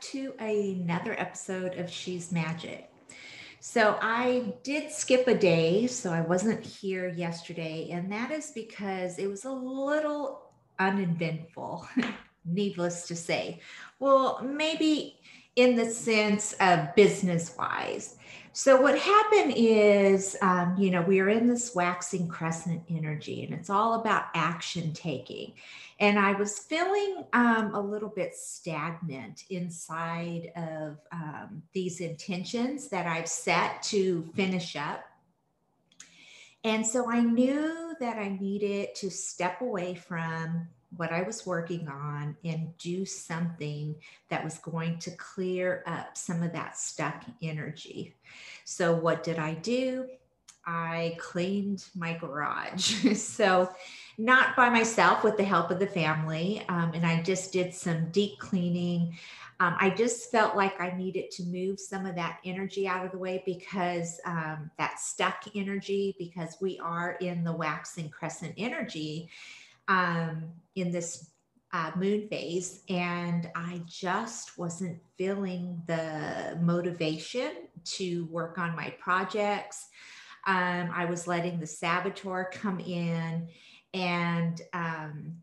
To another episode of She's Magic. So, I did skip a day, so I wasn't here yesterday, and that is because it was a little uneventful, needless to say. Well, maybe in the sense of business wise. So, what happened is, um, you know, we are in this waxing crescent energy, and it's all about action taking and I was feeling um, a little bit stagnant inside of um, these intentions that I've set to finish up. And so I knew that I needed to step away from what I was working on and do something that was going to clear up some of that stuck energy. So, what did I do? I cleaned my garage. so, not by myself, with the help of the family. Um, and I just did some deep cleaning. Um, I just felt like I needed to move some of that energy out of the way because um, that stuck energy, because we are in the waxing crescent energy um, in this uh, moon phase. And I just wasn't feeling the motivation to work on my projects. Um, I was letting the saboteur come in and um,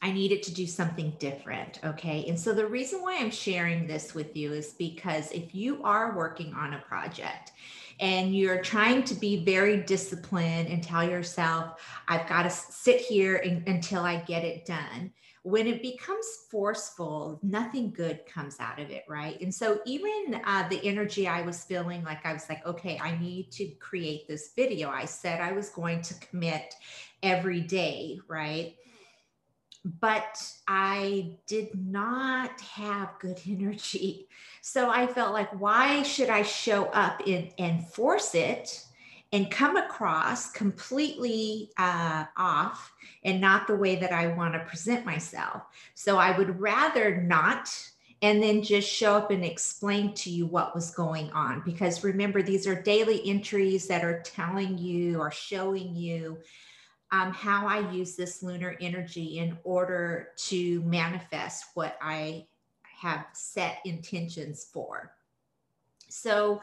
I needed to do something different. Okay. And so the reason why I'm sharing this with you is because if you are working on a project and you're trying to be very disciplined and tell yourself, I've got to sit here in, until I get it done. When it becomes forceful, nothing good comes out of it, right? And so, even uh, the energy I was feeling like I was like, okay, I need to create this video. I said I was going to commit every day, right? But I did not have good energy. So I felt like, why should I show up in, and force it and come across completely uh, off and not the way that I want to present myself? So I would rather not and then just show up and explain to you what was going on. Because remember, these are daily entries that are telling you or showing you um, how I use this lunar energy in order to manifest what I have set intentions for. So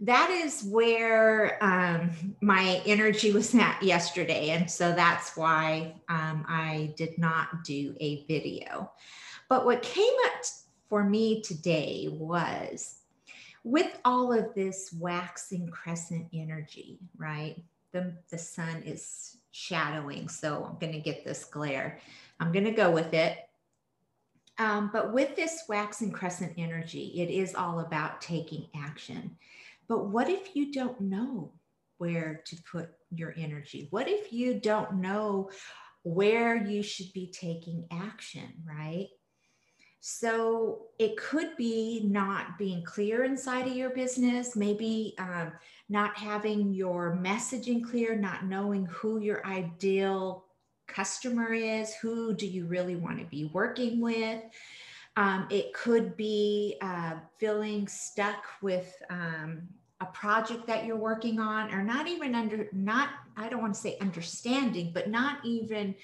that is where um, my energy was at yesterday. And so that's why um, I did not do a video. But what came up for me today was with all of this waxing crescent energy, right? The, the sun is shadowing. So I'm to get this glare. I'm to go with it. Um, but with this waxing crescent energy, it is all about taking action. But what if you don't know where to put your energy? What if you don't know where you should be taking action, right? So it could be not being clear inside of your business, maybe um, not having your messaging clear, not knowing who your ideal customer is, who do you really want to be working with. Um, it could be uh, feeling stuck with um, a project that you're working on, or not even under, not, I don't want to say understanding, but not even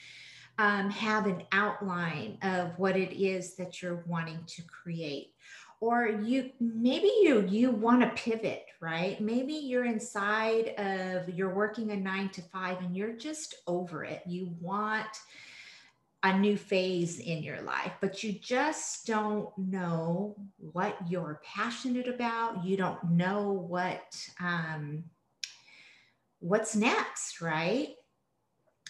um, have an outline of what it is that you're wanting to create or you maybe you you want to pivot right maybe you're inside of you're working a nine to five and you're just over it you want a new phase in your life, but you just don't know what you're passionate about. You don't know what um, what's next, right?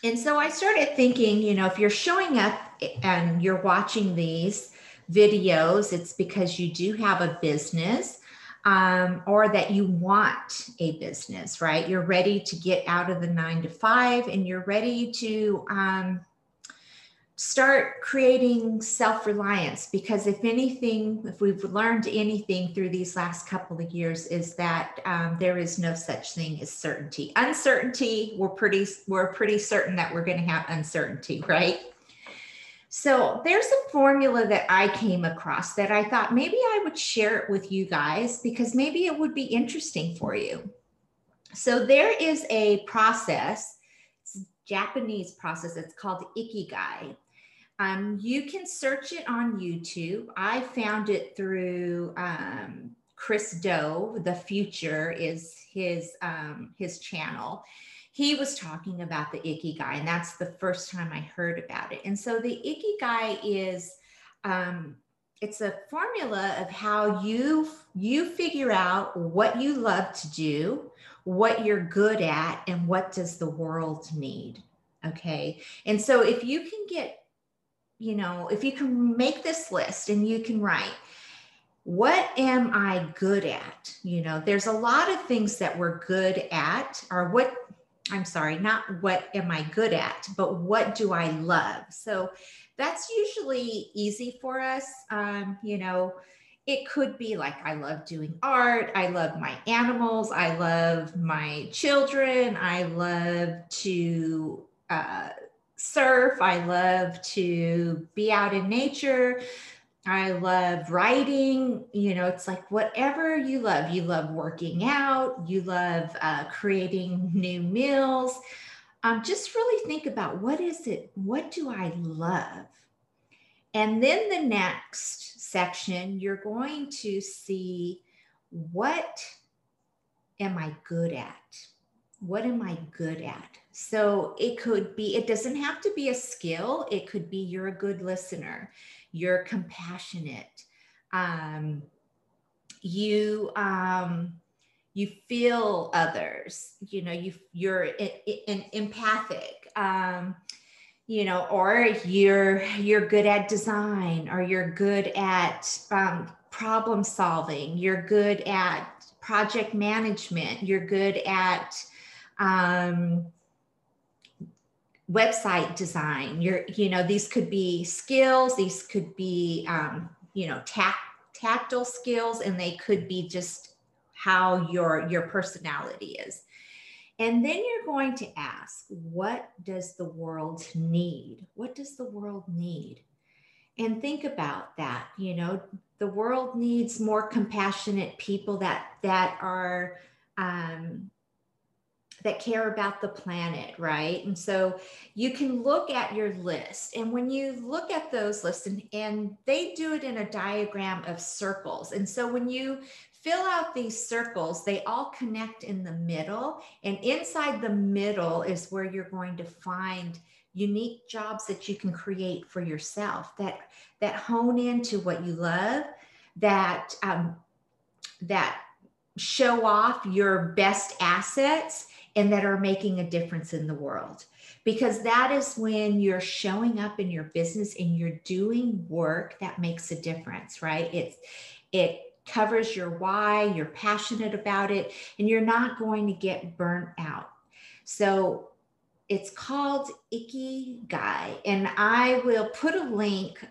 And so I started thinking, you know, if you're showing up and you're watching these videos, it's because you do have a business um, or that you want a business, right? You're ready to get out of the nine to five and you're ready to um, start creating self reliance. Because if anything, if we've learned anything through these last couple of years, is that um, there is no such thing as certainty. Uncertainty, we're pretty, we're pretty certain that we're going to have uncertainty, right? So there's a formula that I came across that I thought maybe I would share it with you guys because maybe it would be interesting for you. So there is a process, it's a Japanese process, it's called Ikigai. Um, you can search it on YouTube. I found it through um, Chris Do. The Futur is his um, his channel he was talking about the ikigai and that's the first time i heard about it and so the ikigai is um, it's a formula of how you you figure out what you love to do what you're good at and what does the world need okay and so if you can get you know if you can make this list and you can write what am i good at you know there's a lot of things that we're good at or what I'm sorry, not what am I good at, but what do I love? So that's usually easy for us. Um, you know, it could be like I love doing art, I love my animals, I love my children, I love to uh, surf, I love to be out in nature. I love writing. You know, it's like whatever you love. You love working out, you love uh, creating new meals. Um, just really think about what is it? What do I love? And then the next section, you're going to see what am I good at? What am I good at? So it could be, it doesn't have to be a skill, it could be you're a good listener you're compassionate um, you um, you feel others you know you you're in, empathic um, you know or you're you're good at design or you're good at um, problem solving you're good at project management you're good at um, website design. Your you know these could be skills these could be um, you know tact, tactile skills and they could be just how your your personality is. And then you're going to ask what does the world need? What does the world need? And think about that you know the world needs more compassionate people that that are um, that care about the planet, right? And so you can look at your list. And when you look at those lists, and, and they do it in a diagram of circles. And so when you fill out these circles, they all connect in the middle. And inside the middle is where you're going to find unique jobs that you can create for yourself that that hone into what you love that um, that show off your best assets and that are making a difference in the world. Because that is when you're showing up in your business and you're doing work that makes a difference, right? It's it covers your why, you're passionate about it, and you're not going to get burnt out. So it's called Ikigai, and I will put a link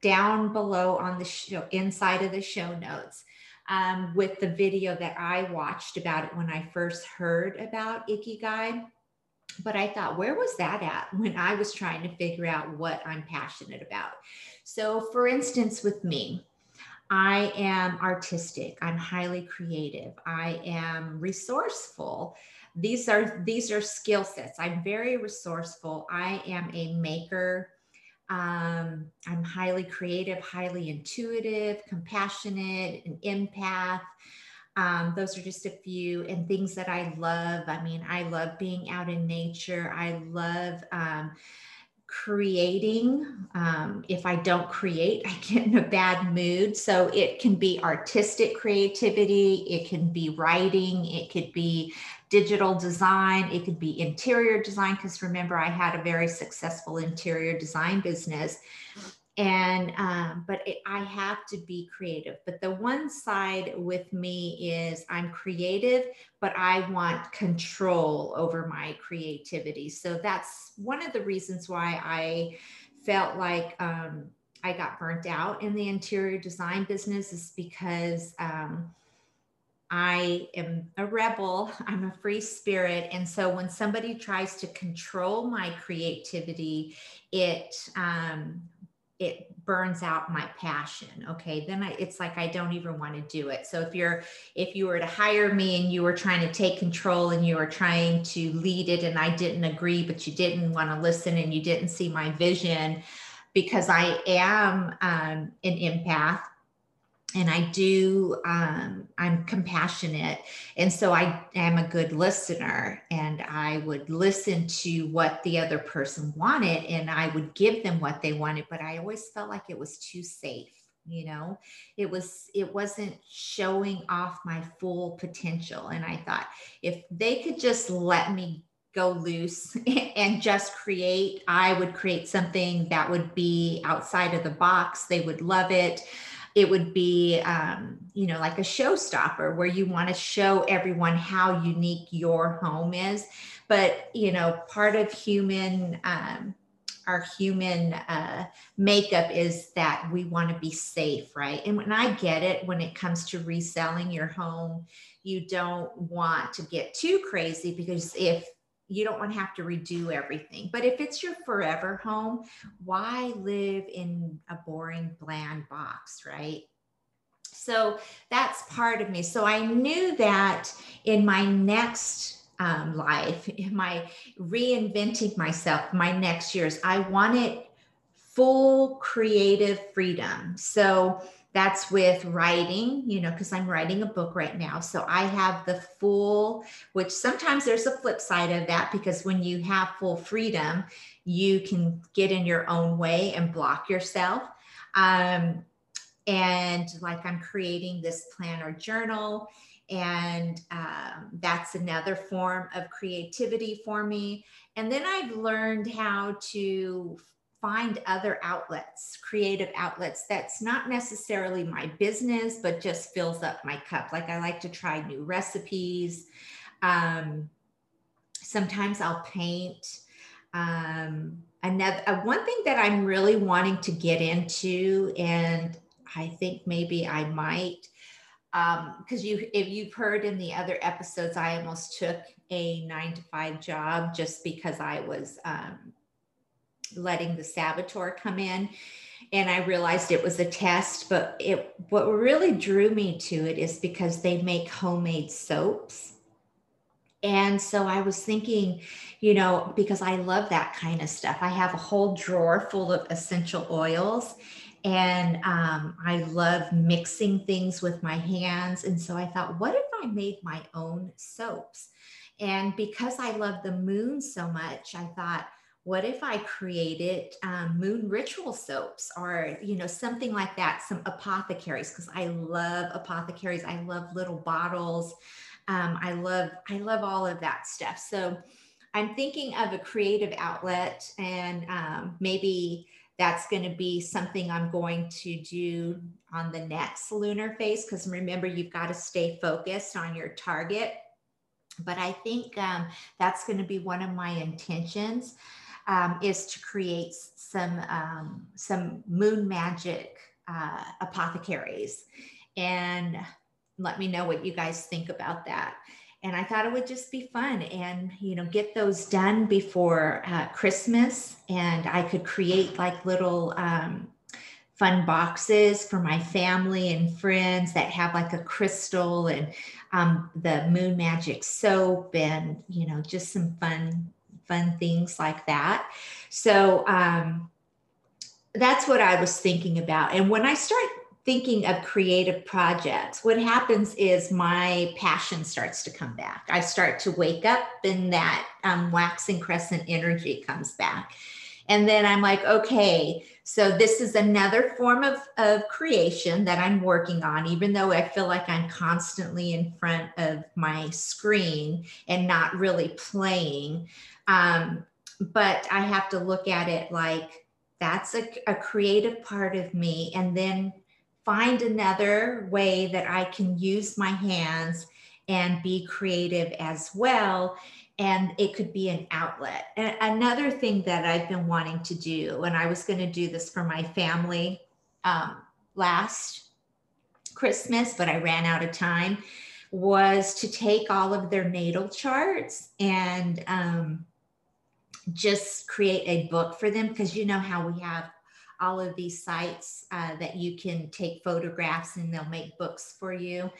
down below on the show inside of the show notes um, with the video that I watched about it when I first heard about Ikigai. But I thought, where was that at when I was trying to figure out what I'm passionate about? So, for instance, with me, I am artistic, I'm highly creative, I am resourceful. These are these are skill sets. I'm very resourceful. I am a maker. Um, I'm highly creative, highly intuitive, compassionate, an empath. Um, those are just a few and things that I love. I mean, I love being out in nature. I love um, creating. Um, if I don't create, I get in a bad mood. So it can be artistic creativity, it can be writing, it could be digital design, it could be interior design. Because remember, I had a very successful interior design business. And um, but it, i have to be creative. But the one side with me is i'm creative but i want control over my creativity. So that's one of the reasons why i felt like um, i got burnt out in the interior design business is because um, I am a rebel. I'm a free spirit. And so when somebody tries to control my creativity, it um, it burns out my passion okay then I, it's like i don't even want to do it so if you're if you were to hire me and you were trying to take control and you were trying to lead it and i didn't agree but you didn't want to listen and you didn't see my vision because i am um, an empath and I do, um, I'm compassionate. And so I am a good listener and I would listen to what the other person wanted and I would give them what they wanted, but I always felt like it was too safe. You know, it was, it wasn't showing off my full potential. And I thought if they could just let me go loose and just create, I would create something that would be outside of the box. They would love it it would be um, you know like a showstopper where you want to show everyone how unique your home is. But you know part of human um, our human uh, makeup is that we want to be safe right? And when i get it when it comes to reselling your home you don't want to get too crazy because if you don't want to have to redo everything. But if it's your forever home, why live in a boring, bland box, right? So that's part of me. So I knew that in my next um, life, in my reinventing myself, my next years, I wanted full creative freedom. So that's with writing, you know, because I'm writing a book right now. So I have the full, which sometimes there's a flip side of that because when you have full freedom, you can get in your own way and block yourself. Um, and like I'm creating this planner journal, and um, that's another form of creativity for me. And then I've learned how to find other outlets, creative outlets that's not necessarily my business, but just fills up my cup. Like I like to try new recipes. Um, sometimes I'll paint. Um, another uh, one thing that I'm really wanting to get into, and I think maybe I might, because um, you if you've heard in the other episodes, I almost took a nine to five job just because I was um, letting the saboteur come in and I realized it was a test, but it what really drew me to it is because they make homemade soaps. And so I was thinking, you know, because I love that kind of stuff. I have a whole drawer full of essential oils and um, I love mixing things with my hands. And so I thought, what if I made my own soaps? And because I love the moon so much, I thought, what if I created um, moon ritual soaps or, you know, something like that, some apothecaries, because I love apothecaries. I love little bottles. Um, I love, I love all of that stuff. So I'm thinking of a creative outlet and um, maybe that's going to be something I'm going to do on the next lunar phase. Because remember, you've got to stay focused on your target. But I think um, that's going to be one of my intentions um, is to create some um, some moon magic uh, apothecaries, and let me know what you guys think about that. And I thought it would just be fun, and you know, get those done before uh, Christmas, and I could create like little. Um, fun boxes for my family and friends that have like a crystal and um, the moon magic soap and you know just some fun fun things like that. So um, that's what I was thinking about. And when I start thinking of creative projects, what happens is my passion starts to come back. I start to wake up and that um, waxing crescent energy comes back. And then I'm like, okay, so this is another form of, of creation that I'm working on, even though I feel like I'm constantly in front of my screen and not really playing. Um, but I have to look at it like that's a, a creative part of me. And then find another way that I can use my hands and be creative as well. And it could be an outlet. And another thing that I've been wanting to do, and I was going to do this for my family um, last Christmas, but I ran out of time, was to take all of their natal charts and um, just create a book for them because you know how we have all of these sites uh, that you can take photographs and they'll make books for you.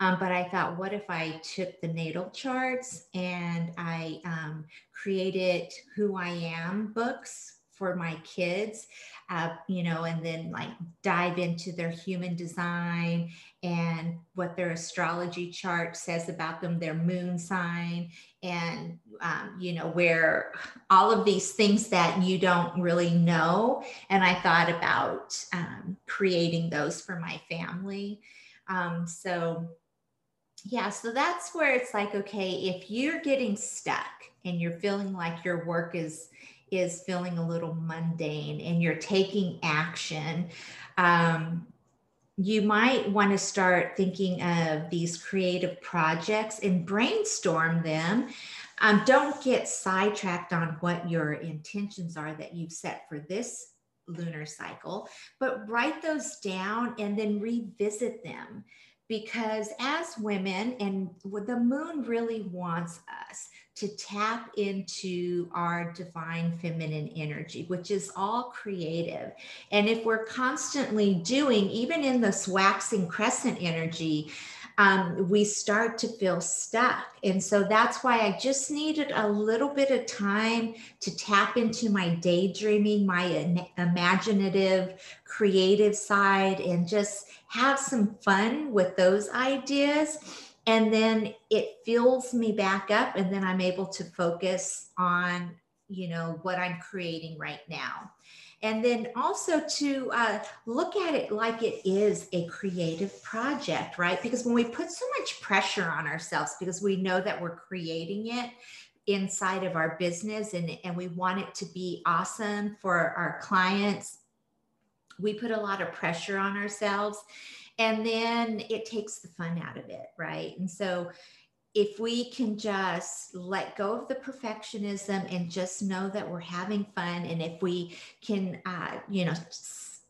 Um, but I thought, what if I took the natal charts and I um, created who I am books for my kids, uh, you know, and then like dive into their human design and what their astrology chart says about them, their moon sign, and, um, you know, where all of these things that you don't really know. And I thought about um, creating those for my family. Um, so, yeah, so that's where it's like, okay, if you're getting stuck and you're feeling like your work is is feeling a little mundane and you're taking action, um, you might want to start thinking of these creative projects and brainstorm them. Um, don't get sidetracked on what your intentions are that you've set for this lunar cycle, but write those down and then revisit them because as women and the moon really wants us to tap into our divine feminine energy which is all creative and if we're constantly doing even in this waxing crescent energy um, we start to feel stuck. And so that's why I just needed a little bit of time to tap into my daydreaming, my imaginative, creative side, and just have some fun with those ideas. And then it fills me back up, and then I'm able to focus on, you know, what I'm creating right now. And then also to uh, look at it like it is a creative project right? Because when we put so much pressure on ourselves because we know that we're creating it inside of our business and, and we want it to be awesome for our clients we put a lot of pressure on ourselves and then it takes the fun out of it right? And so if we can just let go of the perfectionism and just know that we're having fun and if we can uh, you know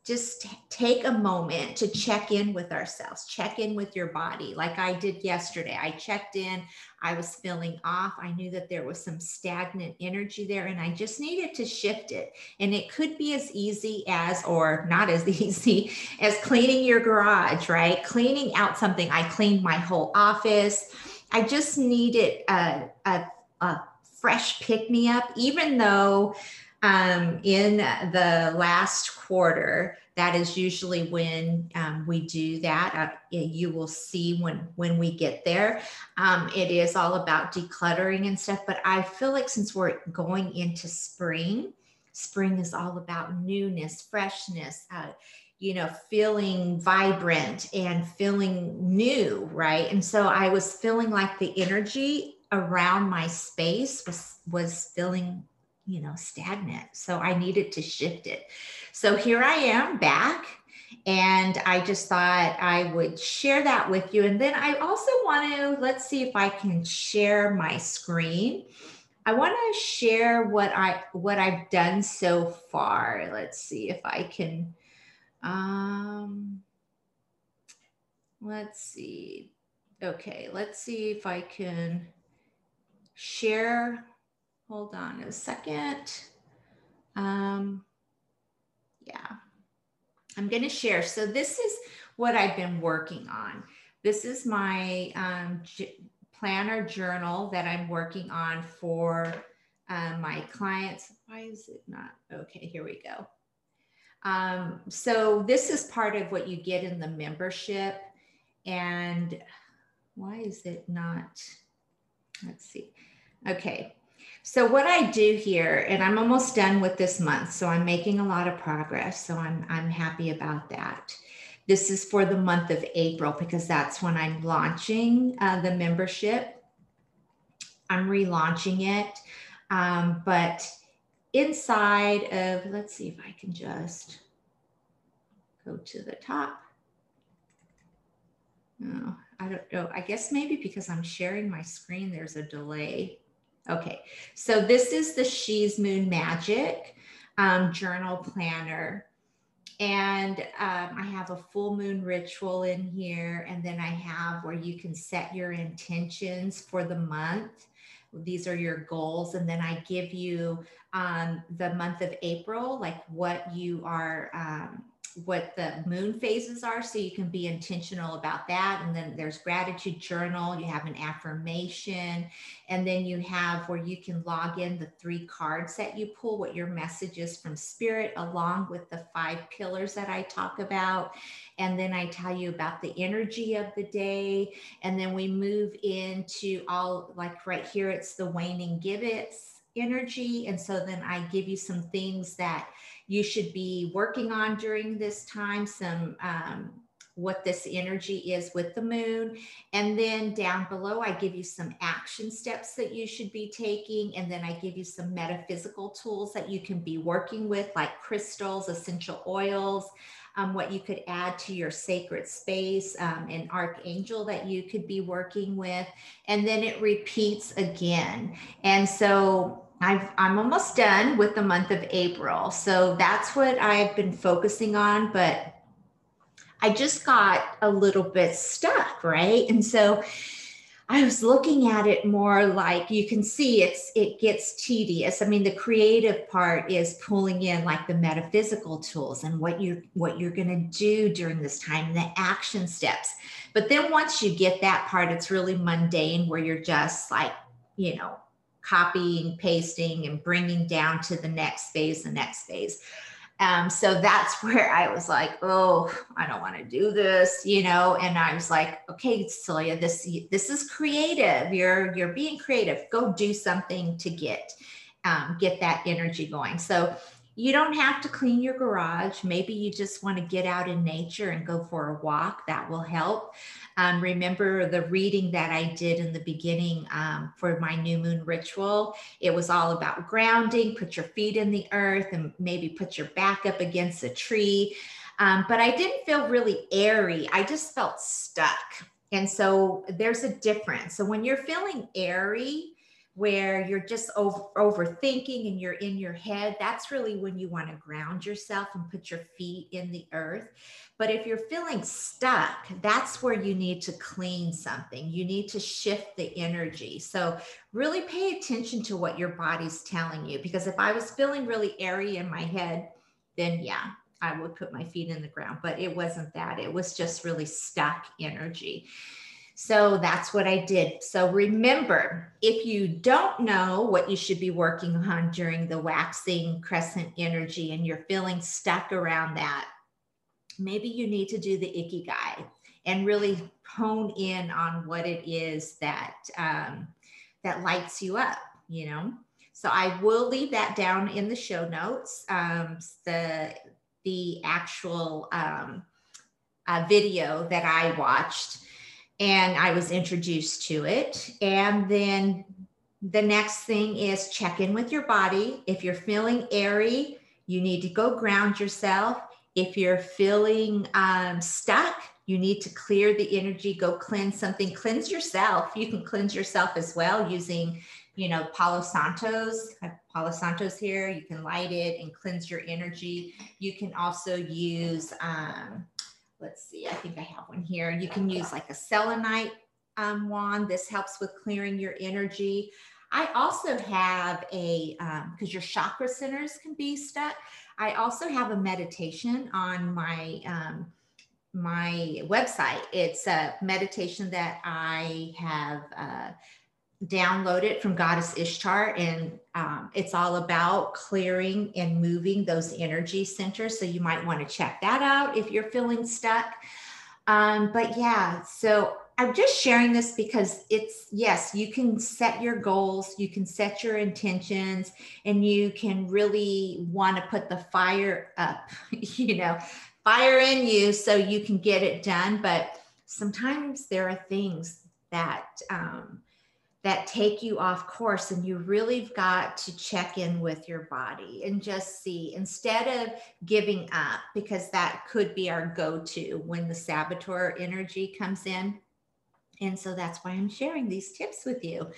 just take a moment to check in with ourselves check in with your body like i did yesterday. I checked in i was feeling off i knew that there was some stagnant energy there and i just needed to shift it. And it could be as easy as or not as easy as cleaning your garage right? Cleaning out something. I cleaned my whole office. I just needed a, a, a fresh pick me up, even though um, in the last quarter, that is usually when um, we do that. Uh, you will see when when we get there. Um, it is all about decluttering and stuff. But I feel like since we're going into spring, spring is all about newness, freshness. Uh, you know, feeling vibrant and feeling new, right? And so I was feeling like the energy around my space was was feeling, you know, stagnant. So I needed to shift it. So here I am back and I just thought I would share that with you. And then I also want to let's see if I can share my screen. I want to share what I what I've done so far. Let's see if I can um, let's see. Okay, let's see if I can share. Hold on a second. Um, yeah, I'm going to share. So this is what I've been working on. This is my um, planner journal that I'm working on for uh, my clients. Why is it not? Okay, here we go. Um, so this is part of what you get in the membership. And why is it not? Let's see. Okay. So what I do here, and I'm almost done with this month, so I'm making a lot of progress. So I'm I'm happy about that. This is for the month of April because that's when I'm launching uh, the membership. I'm relaunching it, um, but inside of let's see if I can just go to the top. No, I don't know. I guess maybe because I'm sharing my screen, there's a delay. Okay, so this is the She's Moon Magic um, journal planner. And um, I have a full moon ritual in here. And then I have where you can set your intentions for the month. These are your goals. And then I give you um, the month of April, like what you are um, what the moon phases are so you can be intentional about that. And then there's gratitude journal you have an affirmation and then you have where you can log in the three cards that you pull what your message is from spirit along with the five pillars that i talk about. And then i tell you about the energy of the day. And then we move into all like right here it's the waning gibbous energy. And so then i give you some things that you should be working on during this time, some um, what this energy is with the moon. And then down below, I give you some action steps that you should be taking. And then I give you some metaphysical tools that you can be working with, like crystals, essential oils. Um, what you could add to your sacred space, um, an archangel that you could be working with, and then it repeats again. And so I've, I'm almost done with the month of April. So that's what I've been focusing on. But I just got a little bit stuck, right? And so I was looking at it more like you can see it's it gets tedious. I mean, the creative part is pulling in like the metaphysical tools and what you what you're going to do during this time, the action steps. But then once you get that part, it's really mundane where you're just like, you know, copying, pasting, and bringing down to the next phase, the next phase. Um, so that's where I was like, oh, I don't want to do this, you know. And I was like, okay, Celia, this this is creative. You're you're being creative. Go do something to get um, get that energy going. So you don't have to clean your garage. Maybe you just want to get out in nature and go for a walk. That will help. Um, remember the reading that I did in the beginning um, for my new moon ritual? It was all about grounding, put your feet in the earth, and maybe put your back up against a tree. Um, but I didn't feel really airy. I just felt stuck. And so there's a difference. So when you're feeling airy, where you're just over, overthinking and you're in your head, that's really when you want to ground yourself and put your feet in the earth. But if you're feeling stuck, that's where you need to clean something. You need to shift the energy. So, really pay attention to what your body's telling you. Because if I was feeling really airy in my head, then yeah, I would put my feet in the ground. But it wasn't that, it was just really stuck energy. So that's what I did. So remember, if you don't know what you should be working on during the waxing crescent energy and you're feeling stuck around that, maybe you need to do the ikigai and really hone in on what it is that um, that lights you up. You know. So I will leave that down in the show notes. Um, the the actual um, uh, video that I watched and I was introduced to it. And then the next thing is check in with your body. If you're feeling airy, you need to go ground yourself. If you're feeling um, stuck, you need to clear the energy, go cleanse something, cleanse yourself. You can cleanse yourself as well using, you know, Palo Santos. Palo Santos here. You can light it and cleanse your energy. You can also use, um, let's see, I think I have one here. You can use like a selenite um, wand. This helps with clearing your energy. I also have a, because um, your chakra centers can be stuck. I also have a meditation on my um, my website. It's a meditation that I have uh, download it from Goddess Ishtar, and um, it's all about clearing and moving those energy centers. So you might want to check that out if you're feeling stuck. Um, but yeah, so I'm just sharing this because it's, yes, you can set your goals, you can set your intentions, and you can really want to put the fire up, you know, fire in you so you can get it done. But sometimes there are things that, um, that take you off course and you really have got to check in with your body and just see instead of giving up because that could be our go-to when the saboteur energy comes in. And so that's why i'm sharing these tips with you.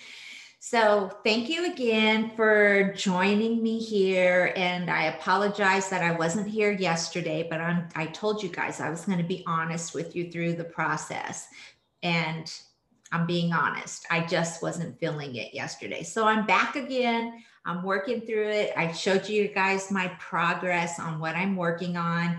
So thank you again for joining me here and i apologize that i wasn't here yesterday but I'm, i told you guys i was going to be honest with you through the process. And I'm being honest. I just wasn't feeling it yesterday. So I'm back again. I'm working through it. I showed you guys my progress on what I'm working on.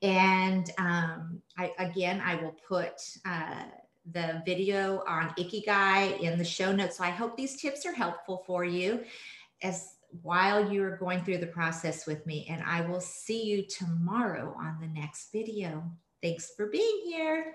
And um, I, again, I will put uh, the video on Ikigai in the show notes. So I hope these tips are helpful for you as while you're going through the process with me. And I will see you tomorrow on the next video. Thanks for being here.